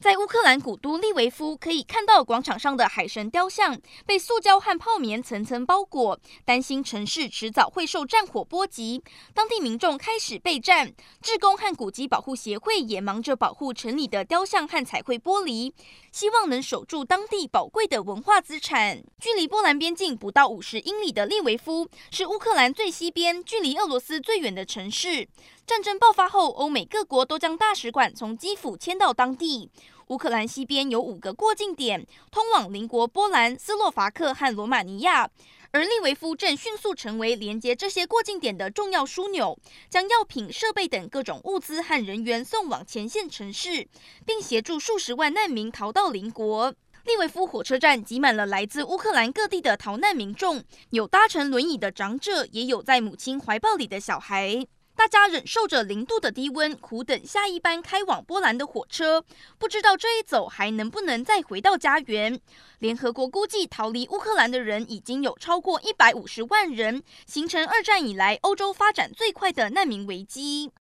在乌克兰古都利维夫，可以看到广场上的海神雕像被塑胶和泡棉层层包裹，担心城市迟早会受战火波及。当地民众开始备战，志工和古迹保护协会也忙着保护城里的雕像和彩绘玻璃，希望能守住当地宝贵的文化资产。距离波兰边境不到五十英里的利维夫，是乌克兰最西边、距离俄罗斯最远的城市。战争爆发后，欧美各国都将大使馆从基辅迁到当地。乌克兰西边有五个过境点，通往邻国波兰、斯洛伐克和罗马尼亚。而利维夫正迅速成为连接这些过境点的重要枢纽，将药品、设备等各种物资和人员送往前线城市，并协助数十万难民逃到邻国。利维夫火车站挤满了来自乌克兰各地的逃难民众，有搭乘轮椅的长者，也有在母亲怀抱里的小孩。大家忍受着零度的低温，苦等下一班开往波兰的火车，不知道这一走还能不能再回到家园。联合国估计，逃离乌克兰的人已经有超过一百五十万人，形成二战以来欧洲发展最快的难民危机。